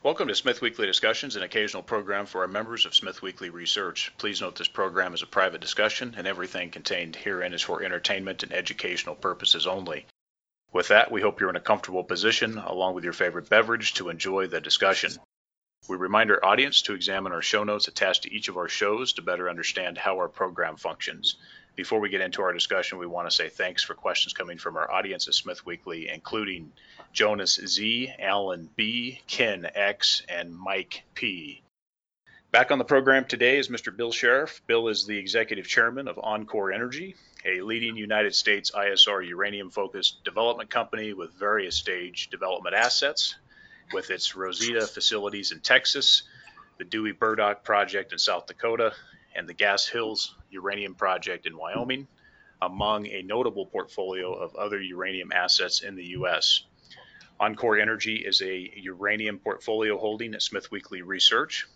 Welcome to Smith Weekly Discussions, an occasional program for our members of Smith Weekly Research. Please note this program is a private discussion and everything contained herein is for entertainment and educational purposes only. With that, we hope you're in a comfortable position, along with your favorite beverage, to enjoy the discussion. We remind our audience to examine our show notes attached to each of our shows to better understand how our program functions. Before we get into our discussion, we want to say thanks for questions coming from our audience at Smith Weekly, including Jonas Z, Alan B, Ken X, and Mike P. Back on the program today is Mr. Bill Sheriff. Bill is the executive chairman of enCore Energy, a leading United States ISR uranium focused development company with various stage development assets, with its Rosita facilities in Texas, the Dewey Burdock project in South Dakota, and the Gas Hills uranium project in Wyoming, among a notable portfolio of other uranium assets in the U.S. enCore Energy is a uranium portfolio holding at Smith Weekly Research.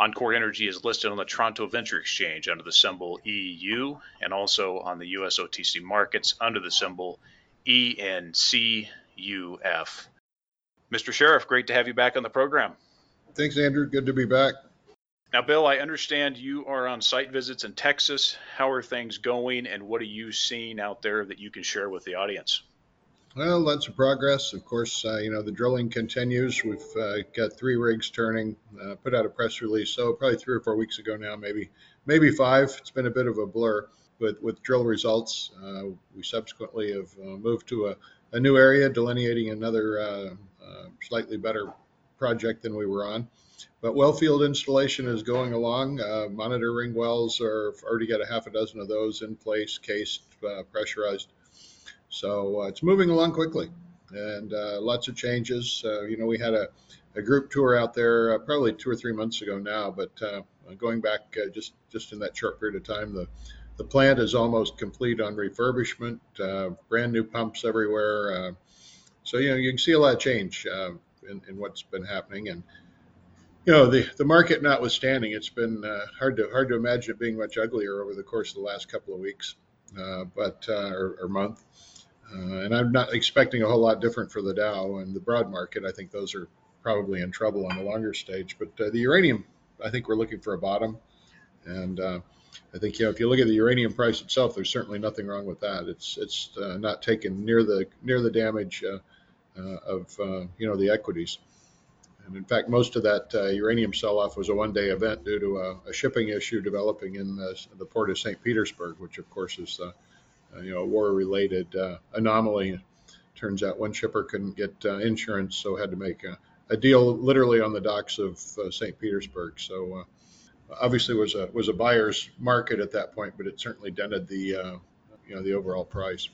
enCore Energy is listed on the Toronto Venture Exchange under the symbol EU and also on the US OTC markets under the symbol ENCUF. Mr. Sheriff, great to have you back on the program. Thanks, Andrew. Good to be back. Now, Bill, I understand you are on site visits in Texas. How are things going, and what are you seeing out there that you can share with the audience? Well, lots of progress. Of course, uh, you know, the drilling continues. We've uh, got three rigs turning, uh, put out a press release, so probably three or four weeks ago now, maybe maybe five. It's been a bit of a blur with, with drill results. Uh, we subsequently have uh, moved to a, a, new area, delineating another uh, slightly better project than we were on. But well field installation is going along. Uh, monitoring wells are already got a half a dozen of those in place, cased, uh, pressurized. So uh, it's moving along quickly, and uh, lots of changes. Uh, you know, we had a, a group tour out there uh, probably two or three months ago now, but going back just just in that short period of time, the the plant is almost complete on refurbishment. brand new pumps everywhere. so you know you can see a lot of change in, in what's been happening and you know, the, the market notwithstanding, it's been uh, hard to hard to imagine it being much uglier over the course of the last couple of weeks, uh, but uh, or, or, month. Uh, and I'm not expecting a whole lot different for the Dow and the broad market. I think those are probably in trouble on the longer stage. But uh, the uranium, I think we're looking for a bottom, and uh, I think you know if you look at the uranium price itself, there's certainly nothing wrong with that. It's it's not taken near the near the damage of you know the equities. And in fact, most of that uh, uranium sell-off was a one-day event due to a, a shipping issue developing in the, port of St. Petersburg, which of course is uh, uh you know a war-related uh, anomaly. Turns out one shipper couldn't get uh, insurance, so had to make a, a, deal literally on the docks of St. Petersburg. So obviously was a was a buyer's market at that point, but it certainly dented the you know the overall price.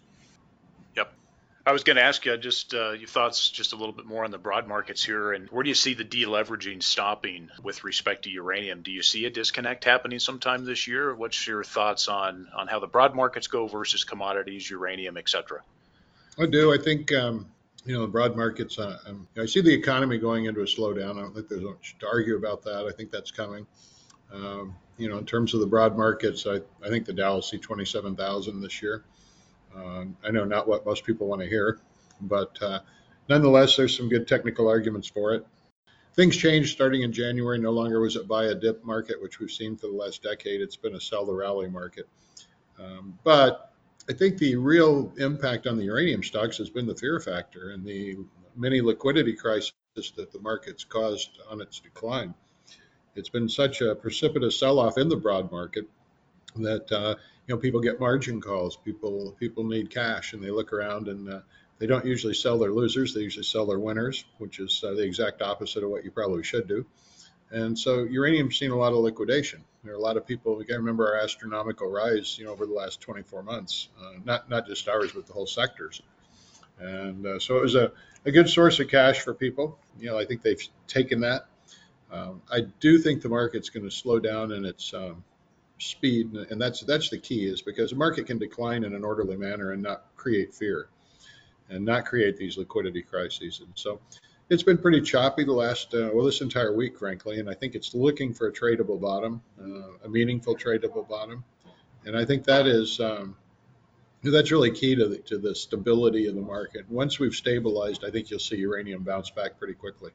I was going to ask you just uh, your thoughts just a little bit more on the broad markets here, and where do you see the deleveraging stopping with respect to uranium? Do you see a disconnect happening sometime this year? What's your thoughts on on how the broad markets go versus commodities, uranium, et cetera? I do. I think um, you know the broad markets. Uh, um, I see the economy going into a slowdown. I don't think there's much to argue about that. I think that's coming. Um, you know, in terms of the broad markets, I, I think the Dow will see 27,000 this year. Um, I know not what most people want to hear, but uh, nonetheless, there's some good technical arguments for it. Things changed starting in January. No longer was it buy a dip market, which we've seen for the last decade. It's been a sell the rally market. Um, but I think the real impact on the uranium stocks has been the fear factor and the mini liquidity crisis that the market's caused on its decline. It's been such a precipitous sell off in the broad market that uh, you know people get margin calls. People people need cash and they look around and uh, they don't usually sell their losers. They usually sell their winners which is uh, the exact opposite of what you probably should do. And so uranium's seen a lot of liquidation. There are a lot of people we can remember our astronomical rise you know over the last 24 months uh, not not just ours but the whole sectors. And uh, so it was a, a good source of cash for people. You know i think they've taken that. Um, i do think the market's going to slow down and its um, speed, and that's that's the key, is because the market can decline in an orderly manner and not create fear, and not create these liquidity crises. And so, it's been pretty choppy the last uh, well this entire week, frankly, and I think it's looking for a tradable bottom, uh, a meaningful tradable bottom, and I think that is. Um, that's really key to the, to the stability of the market. Once we've stabilized, I think you'll see uranium bounce back pretty quickly.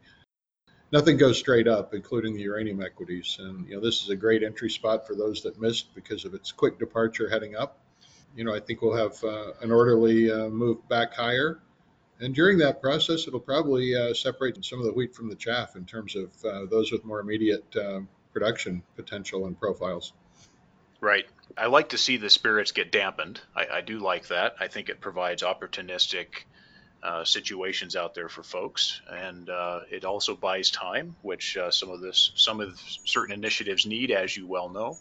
Nothing goes straight up, including the uranium equities. And you know, this is a great entry spot for those that missed because of its quick departure heading up. You know, I think we'll have uh, an orderly uh, move back higher. And during that process, it'll probably uh, separate some of the wheat from the chaff in terms of uh, those with more immediate uh, production potential and profiles. Right. I like to see the spirits get dampened. I, I do like that. I think it provides opportunistic uh, situations out there for folks, and uh, it also buys time, which uh, some of this, some of certain initiatives need, as you well know.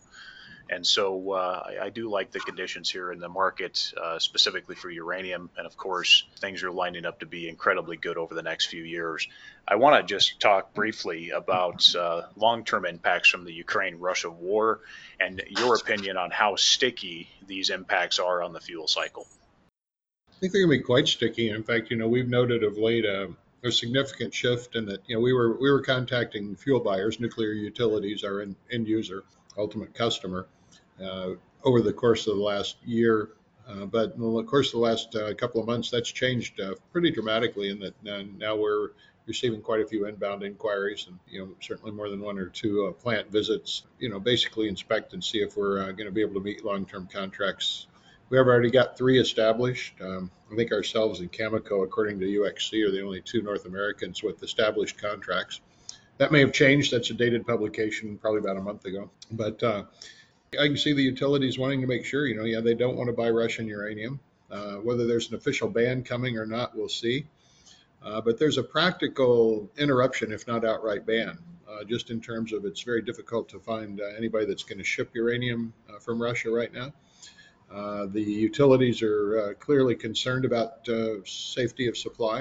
And so uh, I, I, do like the conditions here in the market, uh, specifically for uranium. And of course, things are lining up to be incredibly good over the next few years. I want to just talk briefly about uh, long term impacts from the Ukraine Russia war and your opinion on how sticky these impacts are on the fuel cycle. I think they're going to be quite sticky. In fact, you know, we've noted of late uh, a significant shift in that, you know, we were we were contacting fuel buyers, nuclear utilities, our end, end user, ultimate customer, uh, over the course of the last year. Uh, but in the course of the last uh, couple of months, that's changed pretty dramatically in that now we're receiving quite a few inbound inquiries and you know certainly more than one or two uh, plant visits you know basically inspect and see if we're uh, going to be able to meet long-term contracts we have already got three established um, i think ourselves and cameco according to uxc are the only two north americans with established contracts that may have changed that's a dated publication probably about a month ago but uh, I can see the utilities wanting to make sure, you know, yeah, they don't want to buy Russian uranium. Uh, whether there's an official ban coming or not, we'll see. Uh, but there's a practical interruption, if not outright ban, uh, just in terms of it's very difficult to find uh, anybody that's going to ship uranium uh, from Russia right now. Uh, the utilities are clearly concerned about safety of supply.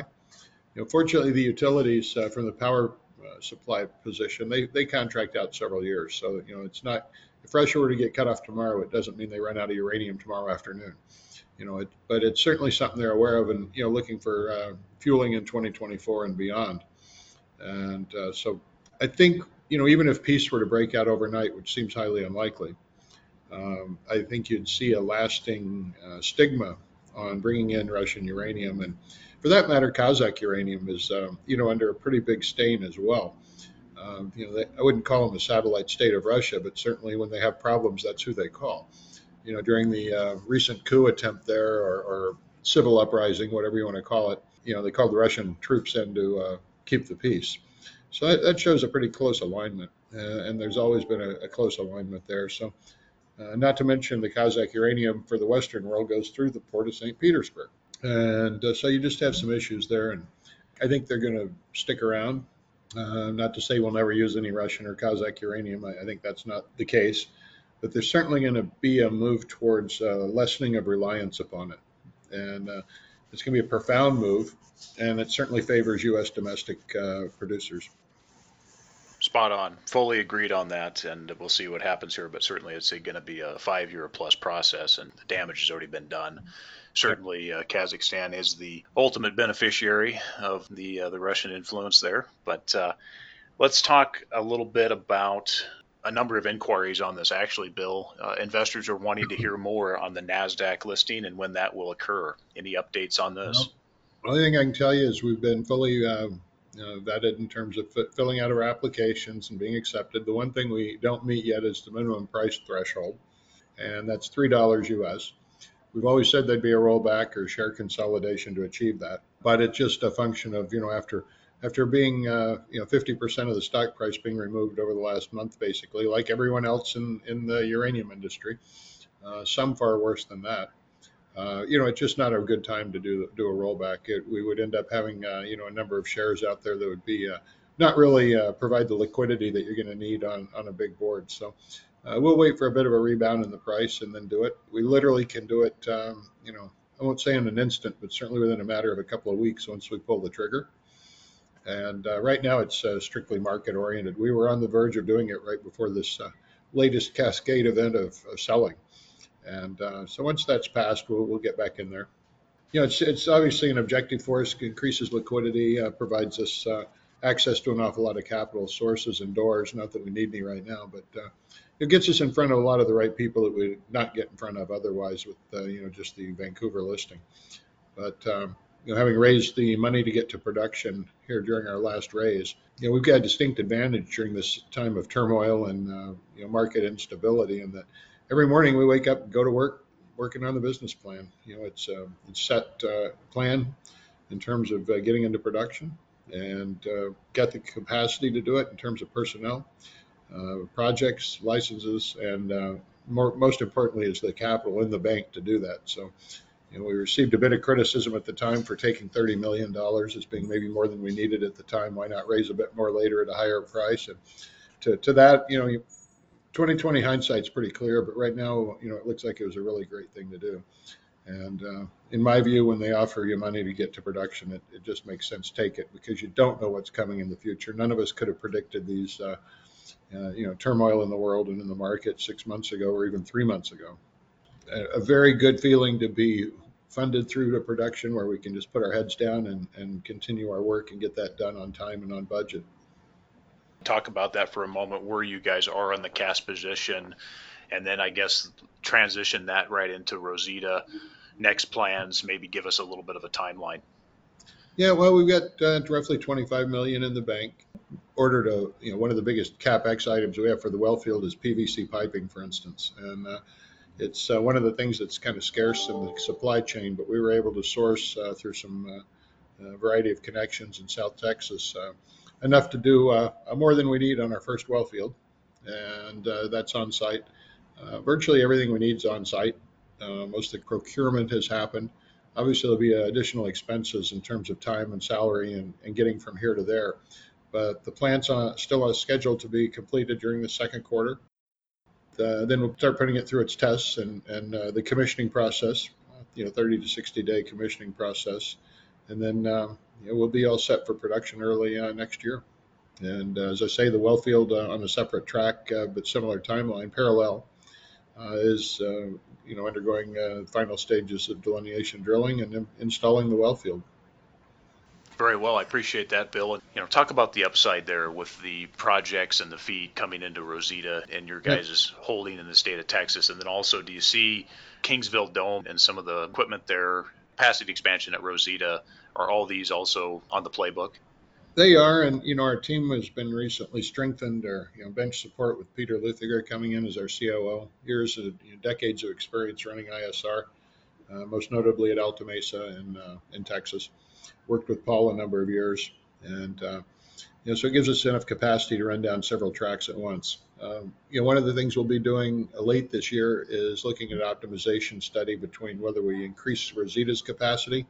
You know, fortunately, the utilities from the power supply position they they contract out several years, so you know it's not if Russia were to get cut off tomorrow, it doesn't mean they run out of uranium tomorrow afternoon. You know, it, but it's certainly something they're aware of, and you know, looking for uh, fueling in 2024 and beyond. And uh, so, I think you know, even if peace were to break out overnight, which seems highly unlikely, um, I think you'd see a lasting uh, stigma on bringing in Russian uranium, and for that matter, Kazakh uranium is um, you know under a pretty big stain as well. Um, you know, they, I wouldn't call them a satellite state of Russia, but certainly when they have problems, that's who they call. You know, during the uh, recent coup attempt there, or, or, civil uprising, whatever you want to call it, you know, they called the Russian troops in to uh, keep the peace. So that, that, shows a pretty close alignment, uh, and there's always been a, a close alignment there. So, uh, not to mention the Kazakh uranium for the Western world goes through the port of St. Petersburg, and uh, so you just have some issues there. And I think they're going to stick around. Uh, not to say we'll never use any Russian or Kazakh uranium. I, I think that's not the case. But there's certainly going to be a move towards uh, lessening of reliance upon it. And uh, it's going to be a profound move, and it certainly favors U.S. domestic uh, producers. Spot on. Fully agreed on that, and we'll see what happens here. But certainly, it's going to be a five-year plus process, and the damage has already been done. Certainly, uh, Kazakhstan is the ultimate beneficiary of the uh, the Russian influence there. But uh, let's talk a little bit about a number of inquiries on this. Actually, Bill, uh, investors are wanting to hear more on the Nasdaq listing and when that will occur. Any updates on this? Well, the only thing I can tell you is we've been fully uh, vetted in terms of f- filling out our applications and being accepted. The one thing we don't meet yet is the minimum price threshold, and that's three dollars US. We've always said there'd be a rollback or share consolidation to achieve that, but it's just a function of you know after after being uh, you know 50% of the stock price being removed over the last month, basically, like everyone else in in the uranium industry, uh, some far worse than that uh, you know, it's just not a good time to do do a rollback. It, we would end up having, uh, you know, a number of shares out there that would be uh, not really uh, provide the liquidity that you're going to need on on a big board. So uh, we'll wait for a bit of a rebound in the price and then do it. We literally can do it, um, you know, I won't say in an instant, but certainly within a matter of a couple of weeks once we pull the trigger. And uh, right now it's strictly market oriented. We were on the verge of doing it right before this latest cascade event of, of selling. And uh, so once that's passed, we'll, we'll get back in there. You know, it's, it's obviously an objective for us, increases liquidity, uh, provides us uh, access to an awful lot of capital sources and doors. Not that we need any right now, but uh, it gets us in front of a lot of the right people that we would not get in front of otherwise with, uh, you know, just the Vancouver listing. But, um, you know, having raised the money to get to production here during our last raise, you know, we've got a distinct advantage during this time of turmoil and uh, you know market instability, in that every morning we wake up go to work working on the business plan. You know, it's a uh, it's set uh, plan in terms of uh, getting into production and uh, get the capacity to do it in terms of personnel, uh, projects, licenses, and uh, more, most importantly is the capital in the bank to do that. So, you know, we received a bit of criticism at the time for taking $30 million as being maybe more than we needed at the time. Why not raise a bit more later at a higher price? And to, to that, you know, 2020 hindsight's pretty clear, but right now, you know, it looks like it was a really great thing to do. And uh, in my view, when they offer you money to get to production, it, it just makes sense take it because you don't know what's coming in the future. None of us could have predicted these, uh, uh, you know, turmoil in the world and in the market six months ago or even three months ago. A, a, very good feeling to be funded through to production where we can just put our heads down and, and continue our work and get that done on time and on budget. Talk about that for a moment, where you guys are on the cast position, and then I guess transition that right into Rosita next plans, maybe give us a little bit of a timeline. Yeah, well, we've got uh, roughly 25 million in the bank. Ordered a, you know, one of the biggest capex items we have for the well field is PVC piping, for instance, and uh, it's uh, one of the things that's kind of scarce in the supply chain. But we were able to source uh, through some uh, variety of connections in South Texas uh, enough to do more than we need on our first well field, and that's on site. virtually everything we need is on site. Uh, most of the procurement has happened. Obviously, there'll be additional expenses in terms of time and salary and, and getting from here to there. But the plant's on, still on schedule to be completed during the second quarter. Uh, then we'll start putting it through its tests and, and uh, the commissioning process, you know, 30 to 60 day commissioning process. And then uh, know, we'll be all set for production early uh, next year. And uh, as I say, the well field on a separate track but similar timeline, parallel, is you know, undergoing uh, final stages of delineation drilling and in- installing the well field. Very well, I appreciate that, Bill. You know, talk about the upside there with the projects and the feed coming into Rosita and your guys' holding in the state of Texas, and then also, do you see Kingsville Dome and some of the equipment there, capacity expansion at Rosita? Are all these also on the playbook? They are, and you know, our team has been recently strengthened. Our you know bench support with Peter Luthiger coming in as our COO. Years of you know, decades of experience running ISR, uh, most notably at Alta Mesa in uh, in Texas. Worked with Paul a number of years, and uh, you know, so it gives us enough capacity to run down several tracks at once. Um, you know, one of the things we'll be doing late this year is looking at optimization study between whether we increase Rosita's capacity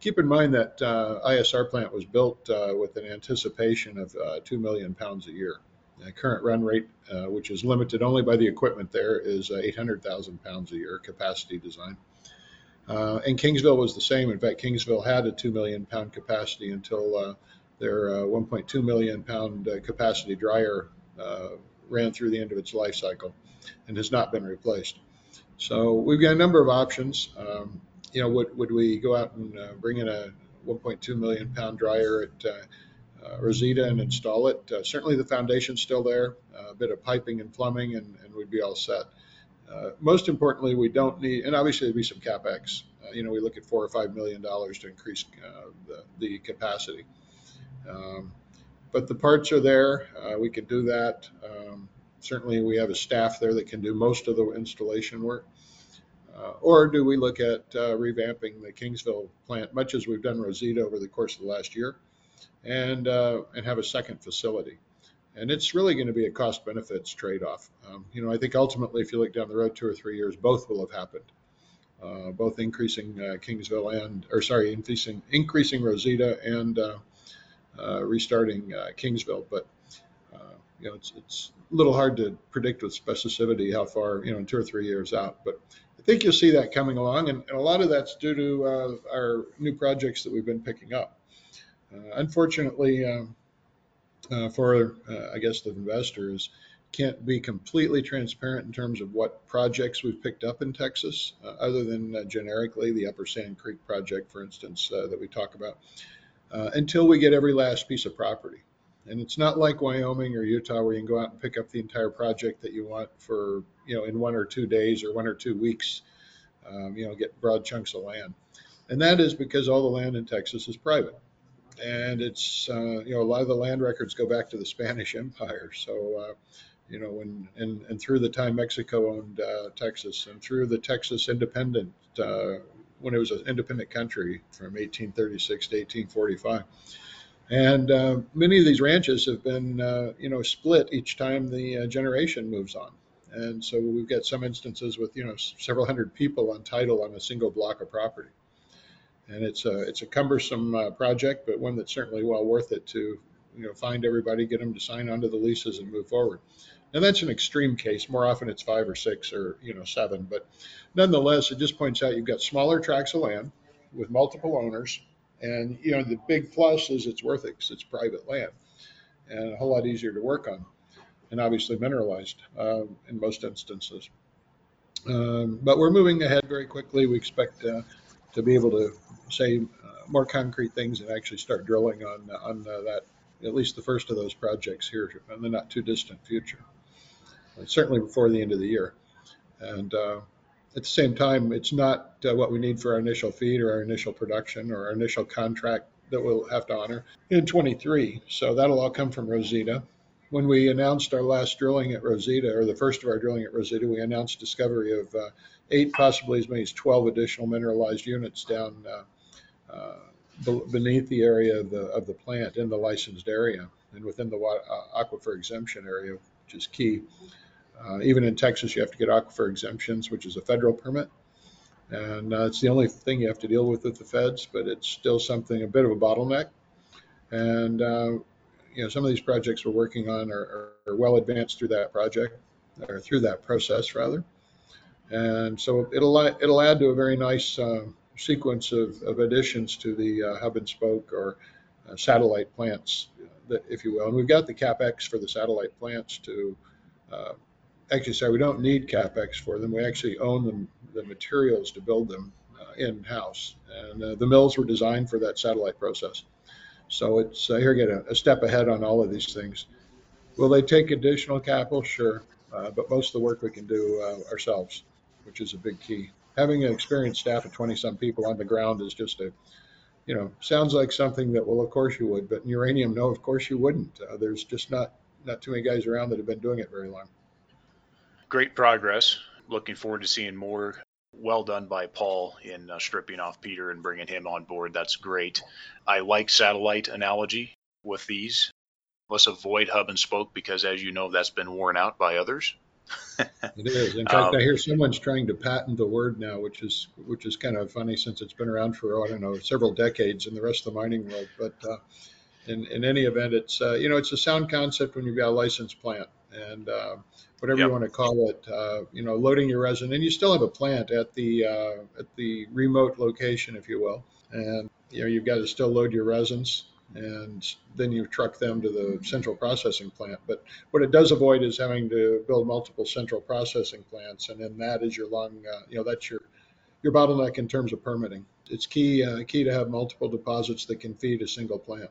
keep in mind that uh, ISR plant was built uh, with an anticipation of uh, 2 million pounds a year. The current run rate, uh, which is limited only by the equipment there, is uh, 800,000 pounds a year capacity design. Uh, and Kingsville was the same. In fact, Kingsville had a 2 million pound capacity until their 1.2 million pound capacity dryer ran through the end of its life cycle and has not been replaced. So we've got a number of options. Um, you know, would, would we go out and uh, bring in a 1.2 million pound dryer at uh, uh, Rosita and install it? Uh, certainly the foundation's still there, a bit of piping and plumbing, and, and we'd be all set. Uh, most importantly, we don't need, and obviously there'd be some capex. Uh, you know, we look at four or five million dollars to increase the, the capacity. Um, but the parts are there. we can do that. Um, certainly, we have a staff there that can do most of the installation work. Uh, or do we look at uh, revamping the Kingsville plant, much as we've done Rosita over the course of the last year, and uh, and have a second facility? And it's really going to be a cost benefits trade off. Um, you know, I think ultimately, if you look down the road two or three years, both will have happened. Uh, both increasing uh, Kingsville and, or sorry, increasing increasing Rosita and uh, restarting Kingsville. But you know, it's it's a little hard to predict with specificity how far you know in two or three years out. But think you'll see that coming along, and, and a lot of that's due to uh, our new projects that we've been picking up. Uh, unfortunately, um, uh, for uh, I guess the investors, can't be completely transparent in terms of what projects we've picked up in Texas, uh, other than generically the Upper Sand Creek project, for instance, that we talk about, until we get every last piece of property. And it's not like Wyoming or Utah where you can go out and pick up the entire project that you want for, you know, in one or two days or one or two weeks, um, you know, get broad chunks of land. And that is because all the land in Texas is private. And it's, uh, you know, a lot of the land records go back to the Spanish Empire. So, uh, you know, when, and, and through the time Mexico owned uh, Texas and through the Texas independent, uh, when it was an independent country from 1836 to 1845. And uh, many of these ranches have been, uh, you know, split each time the uh, generation moves on. And so we've got some instances with, you know, several hundred people on title on a single block of property. And it's a, it's a cumbersome uh, project, but one that's certainly well worth it to, you know, find everybody, get them to sign onto the leases and move forward. Now that's an extreme case. More often it's five or six or, you know, seven, but nonetheless, it just points out you've got smaller tracts of land with multiple owners. And, you know, the big plus is it's worth it because it's private land and a whole lot easier to work on and obviously mineralized um, in most instances. Um, but we're moving ahead very quickly. We expect uh, to be able to say uh, more concrete things and actually start drilling on on uh, that at least the first of those projects here in the not too distant future. certainly before the end of the year. And uh, at the same time, it's not uh, what we need for our initial feed or our initial production or our initial contract that we'll have to honor in 23. So that'll all come from Rosita when we announced our last drilling at Rosita, or the first of our drilling at Rosita, we announced discovery of uh, eight, possibly as many as 12 additional mineralized units down uh, uh, beneath the area of the, of the plant in the licensed area and within the uh, aquifer exemption area, which is key. Uh, even in Texas, you have to get aquifer exemptions, which is a federal permit. And uh, it's the only thing you have to deal with with the feds, but it's still something, a bit of a bottleneck. And you know, some of these projects we're working on are, are, well advanced through that project or through that process rather. And so it'll it'll add to a very nice uh, sequence of, of additions to the uh, hub and spoke or uh, satellite plants, that, if you will. And we've got the capex for the satellite plants to uh, actually say we don't need capex for them. We actually own them, the materials to build them uh, in house. And uh, the mills were designed for that satellite process. So it's uh, here get a, a, step ahead on all of these things. Will they take additional capital? Sure, uh, but most of the work we can do uh, ourselves, which is a big key. Having an experienced staff of 20 some people on the ground is just a, you know, sounds like something that well, of course you would, but in uranium, no, of course you wouldn't. Uh, there's just not not too many guys around that have been doing it very long. Great progress. Looking forward to seeing more well done by Paul in uh, stripping off Peter and bringing him on board. That's great. I like satellite analogy with these. Let's avoid hub and spoke because, as you know, that's been worn out by others. it is. In fact, um, I hear someone's trying to patent the word now, which is which is kind of funny since it's been around for I don't know several decades in the rest of the mining world. But uh, in in any event, it's uh, you know it's a sound concept when you've got a licensed plant and uh, whatever yep. you want to call it, uh, you know, loading your resin, and you still have a plant at the uh, at the remote location, if you will, and you know you've got to still load your resins, and then you truck them to the central processing plant. But what it does avoid is having to build multiple central processing plants, and then that is your long, uh, you know, that's your your bottleneck in terms of permitting. It's key uh, key to have multiple deposits that can feed a single plant.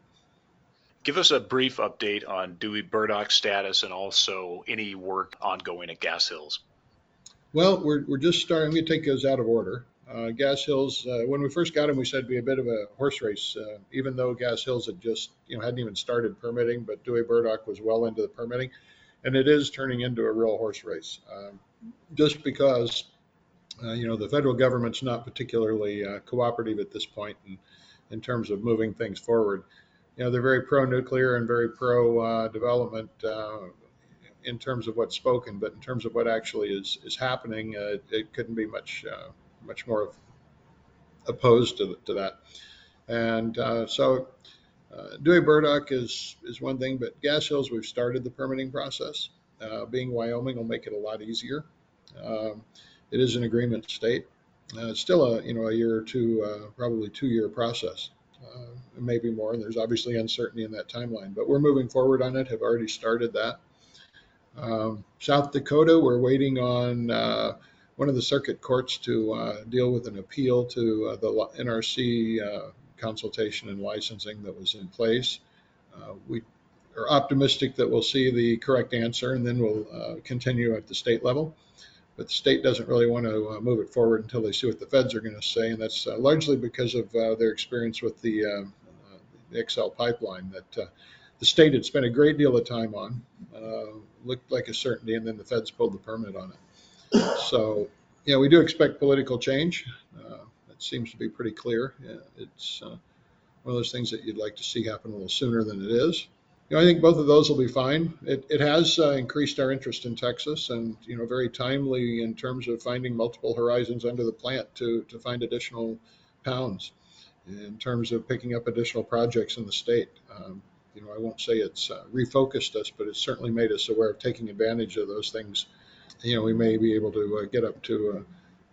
Give us a brief update on Dewey Burdock status and also any work ongoing at Gas Hills. Well, we're, we're just starting. To take those out of order. Uh, Gas Hills, uh, when we first got them, we said it'd be a bit of a horse race, uh, even though Gas Hills had just, you know, hadn't even started permitting, but Dewey Burdock was well into the permitting. And it is turning into a real horse race um, just because, uh, you know, the federal government's not particularly uh, cooperative at this point in, in terms of moving things forward you know, they're very pro-nuclear and very pro-development uh, uh, in terms of what's spoken, but in terms of what actually is is happening, uh, it couldn't be much uh, much more opposed to, to that. And uh, so, uh, Dewey Burdock is is one thing, but Gas Hills, we've started the permitting process. being Wyoming will make it a lot easier. Um, it is an agreement state. it's still a you know a year or two, probably two year process uh, maybe more. And there's obviously uncertainty in that timeline, but we're moving forward on it. Have already started that. Um, South Dakota, we're waiting on uh, one of the circuit courts to uh, deal with an appeal to uh, the NRC uh, consultation and licensing that was in place. Uh, we are optimistic that we'll see the correct answer, and then we'll continue at the state level. But the state doesn't really want to uh, move it forward until they see what the feds are going to say, and that's uh, largely because of uh, their experience with the, uh, uh, the XL pipeline that uh, the state had spent a great deal of time on, looked like a certainty, and then the feds pulled the permit on it. So, yeah, we do expect political change. that seems to be pretty clear. Yeah, it's one of those things that you'd like to see happen a little sooner than it is you know, I think both of those will be fine. It, it has uh, increased our interest in Texas and, you know, very timely in terms of finding multiple horizons under the plant to, to find additional pounds in terms of picking up additional projects in the state. Um, you know, I won't say it's uh, refocused us, but it's certainly made us aware of taking advantage of those things. You know, we may be able to uh, get up to, uh,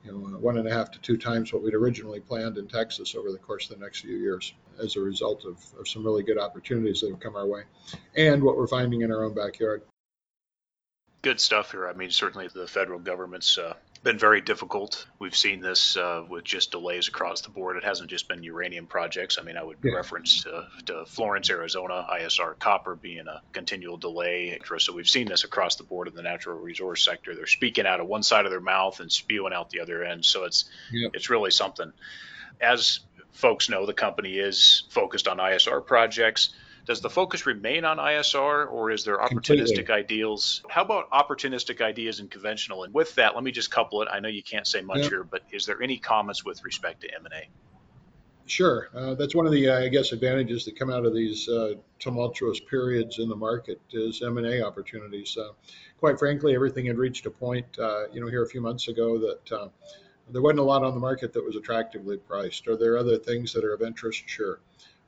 you know, uh, one and a half to two times what we'd originally planned in Texas over the course of the next few years as a result of, of some really good opportunities that have come our way and what we're finding in our own backyard. Good stuff here. I mean, certainly the federal government's uh, been very difficult. We've seen this uh, with just delays across the board. It hasn't just been uranium projects. I mean, I would yeah. reference to, to, Florence, Arizona, ISR copper being a continual delay. So we've seen this across the board in the natural resource sector. They're speaking out of one side of their mouth and spewing out the other end. So it's yeah. it's really something. As folks know, the company is focused on ISR projects. Does the focus remain on ISR or is there opportunistic Completely. ideals? How about opportunistic ideas and conventional? And with that, let me just couple it. I know you can't say much here, but is there any comments with respect to M&A? Sure. Uh, that's one of the, I guess, advantages that come out of these uh, tumultuous periods in the market is M&A opportunities. Uh, quite frankly, everything had reached a point, uh, you know, here a few months ago that uh, there wasn't a lot on the market that was attractively priced. Are there other things that are of interest? Sure.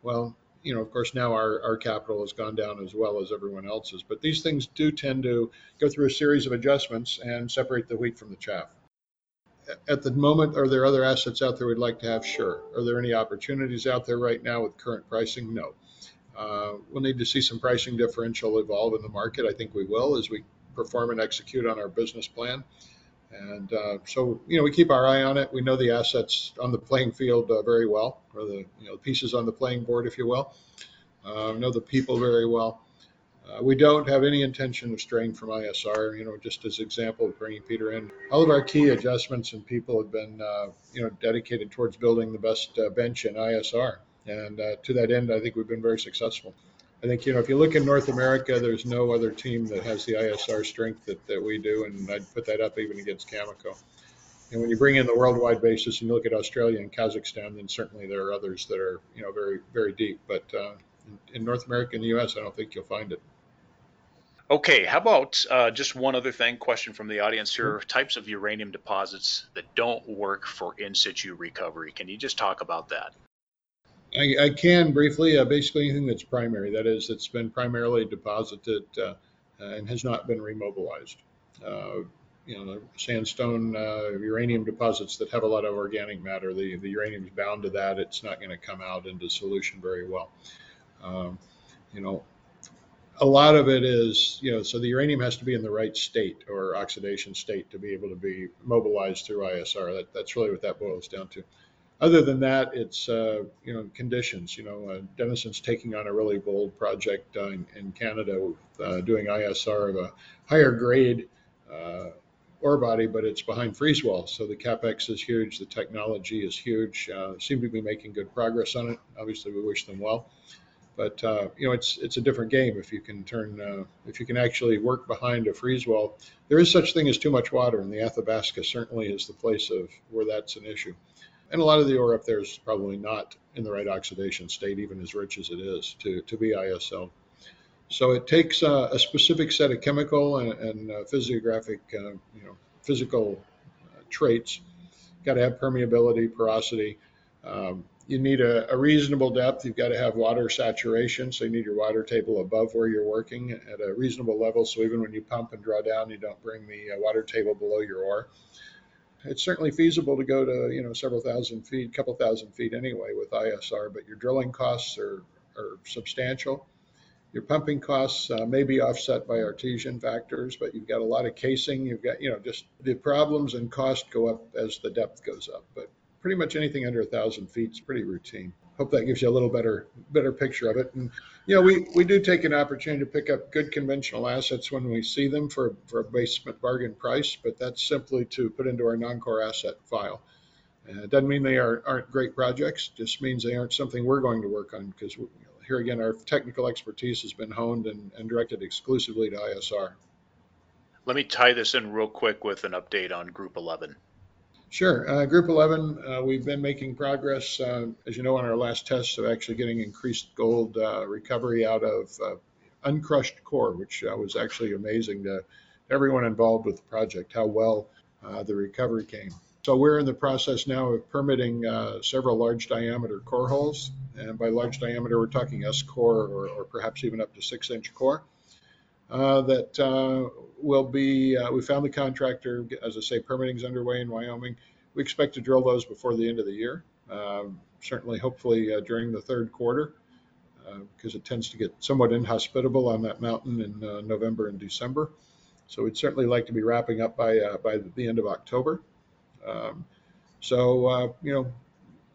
Well, you know, of course, now our, our capital has gone down as well as everyone else's. But these things do tend to go through a series of adjustments and separate the wheat from the chaff. At the moment, are there other assets out there we'd like to have? Sure. Are there any opportunities out there right now with current pricing? No. Uh, we'll need to see some pricing differential evolve in the market. I think we will as we perform and execute on our business plan. And uh, so, you know, we keep our eye on it. We know the assets on the playing field uh, very well, or the you know pieces on the playing board, if you will. Uh, know the people very well. Uh, we don't have any intention of straying from ISR. You know, just as example of bringing Peter in, all of our key adjustments and people have been, uh, you know, dedicated towards building the best uh, bench in ISR. And to that end, I think we've been very successful. I think, you know, if you look in North America, there's no other team that has the ISR strength that, that we do, and I'd put that up even against Cameco. And when you bring in the worldwide basis and you look at Australia and Kazakhstan, then certainly there are others that are, you know, very, very deep. But uh, in, in, North America and the U.S., I don't think you'll find it. Okay, how about uh, just one other thing? Question from the audience here: mm-hmm. types of uranium deposits that don't work for in situ recovery. Can you just talk about that? I, I can briefly. Uh, basically, anything that's primary, that is, that's been primarily deposited uh, and has not been remobilized. Uh, you know, sandstone uh, uranium deposits that have a lot of organic matter. The the uranium is bound to that. It's not going to come out into solution very well. Um, you know, a lot of it is, you know, so the uranium has to be in the right state or oxidation state to be able to be mobilized through ISR. That, that's really what that boils down to other than that, it's uh, you know conditions. You know, uh, Denison's taking on a really bold project uh, in, in, Canada, uh, doing ISR of a higher grade uh, ore body, but it's behind freeze wall. So the capex is huge, the technology is huge. Uh, seem to be making good progress on it. Obviously, we wish them well. But you know, it's it's a different game if you can turn if you can actually work behind a freeze wall. There is such thing as too much water, and the Athabasca certainly is the place of where that's an issue and a lot of the ore up there is probably not in the right oxidation state, even as rich as it is, to, to be ISL. So it takes a specific set of chemical and, and uh, physiographic, uh, you know, physical uh, traits. Got to have permeability, porosity. Um, you need a, a, reasonable depth. You've got to have water saturation, so you need your water table above where you're working at a reasonable level. So even when you pump and draw down, you don't bring the uh, water table below your ore it's certainly feasible to go to you know several thousand feet, couple thousand feet anyway with ISR, but your drilling costs are are substantial. Your pumping costs uh, may be offset by artesian factors, but you've got a lot of casing. You've got you know just the problems and cost go up as the depth goes up. But pretty much anything under a thousand feet is pretty routine. Hope that gives you a little better better picture of it. And you know, we we do take an opportunity to pick up good conventional assets when we see them for for a basement bargain price, but that's simply to put into our non-core asset file. Uh, it doesn't mean they are, aren't great projects, just means they aren't something we're going to work on because here again, our technical expertise has been honed and, and directed exclusively to ISR. Let me tie this in real quick with an update on Group 11. Sure. Uh, Group 11, uh, we've been making progress, uh, as you know, on our last test of actually getting increased gold uh, recovery out of uh, uncrushed core, which uh, was actually amazing to everyone involved with the project, how well the recovery came. So we're in the process now of permitting several large diameter core holes. And by large diameter, we're talking S core or, or perhaps even up to six inch core. Uh, that uh, will be, uh, we found the contractor, as I say, permitting is underway in Wyoming. We expect to drill those before the end of the year, um, certainly, hopefully uh, during the third quarter, because uh, it tends to get somewhat inhospitable on that mountain in November and December. So we'd certainly like to be wrapping up by, by the end of October. Um, so, you know,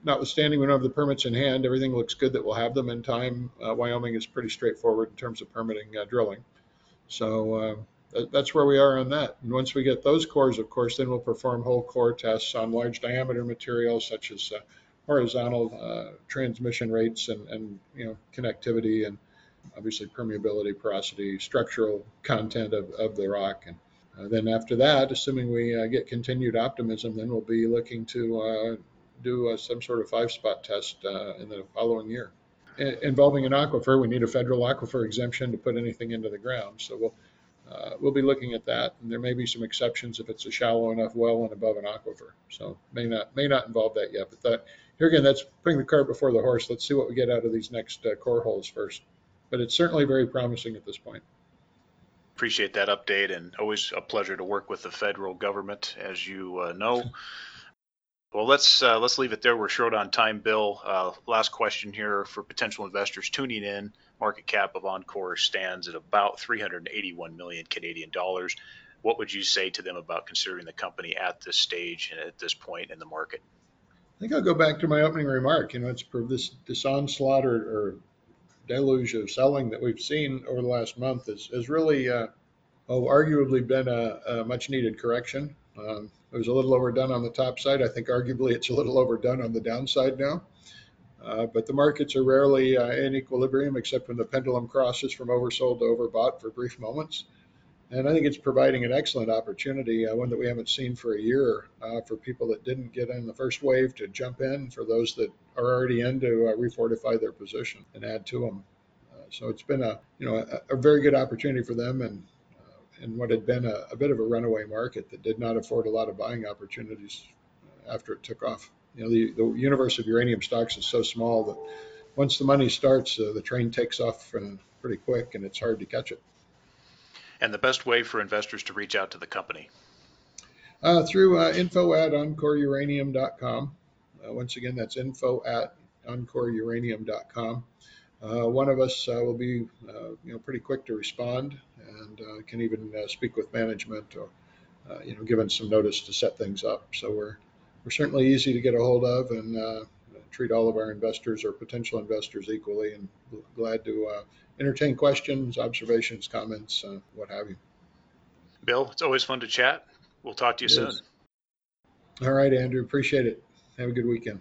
notwithstanding we don't have the permits in hand, everything looks good that we'll have them in time. Wyoming is pretty straightforward in terms of permitting drilling. So uh, that's where we are on that. And once we get those cores, of course, then we'll perform whole core tests on large diameter materials such as uh, horizontal uh, transmission rates and, and, you know connectivity and obviously permeability, porosity, structural content of, of the rock. And uh, then after that, assuming we uh, get continued optimism, then we'll be looking to uh, do some sort of five spot test in the following year involving an aquifer, we need a federal aquifer exemption to put anything into the ground. So we'll uh, we'll be looking at that, and there may be some exceptions if it's a shallow enough well and above an aquifer. So may not may not involve that yet. But that here again, that's putting the cart before the horse. Let's see what we get out of these next uh, core holes first. But it's certainly very promising at this point. Appreciate that update, and always a pleasure to work with the federal government, as you uh, know. Well, let's uh, let's leave it there. We're short on time, Bill. Uh, last question here for potential investors tuning in. Market cap of enCore stands at about 381 million Canadian dollars. What would you say to them about considering the company at this stage and at this point in the market? I think I'll go back to my opening remark. You know, it's this this onslaught or, or deluge of selling that we've seen over the last month has, really, uh, oh, arguably been a, a much needed correction. Um, it was a little overdone on the top side. I think arguably it's a little overdone on the downside now. Uh, but the markets are rarely uh, in equilibrium except when the pendulum crosses from oversold to overbought for brief moments. And I think it's providing an excellent opportunity, uh, one that we haven't seen for a year, uh, for people that didn't get in the first wave to jump in, for those that are already in to uh, refortify their position and add to them. Uh, so it's been a you know a, a very good opportunity for them, and in what had been a, a, bit of a runaway market that did not afford a lot of buying opportunities after it took off. You know, the, the universe of uranium stocks is so small that once the money starts, uh, the train takes off pretty quick and it's hard to catch it. And the best way for investors to reach out to the company? Uh, through uh, info at encoreuranium.com. Uh, once again, that's info at encoreuranium.com. Uh, one of us uh, will be, uh, you know, pretty quick to respond and uh, can even uh, speak with management or, uh, you know, given some notice to set things up. So we're we're certainly easy to get a hold of and treat all of our investors or potential investors equally. And glad to uh, entertain questions, observations, comments, uh, what have you. Bill, it's always fun to chat. We'll talk to you it soon. Is. All right, Andrew. Appreciate it. Have a good weekend.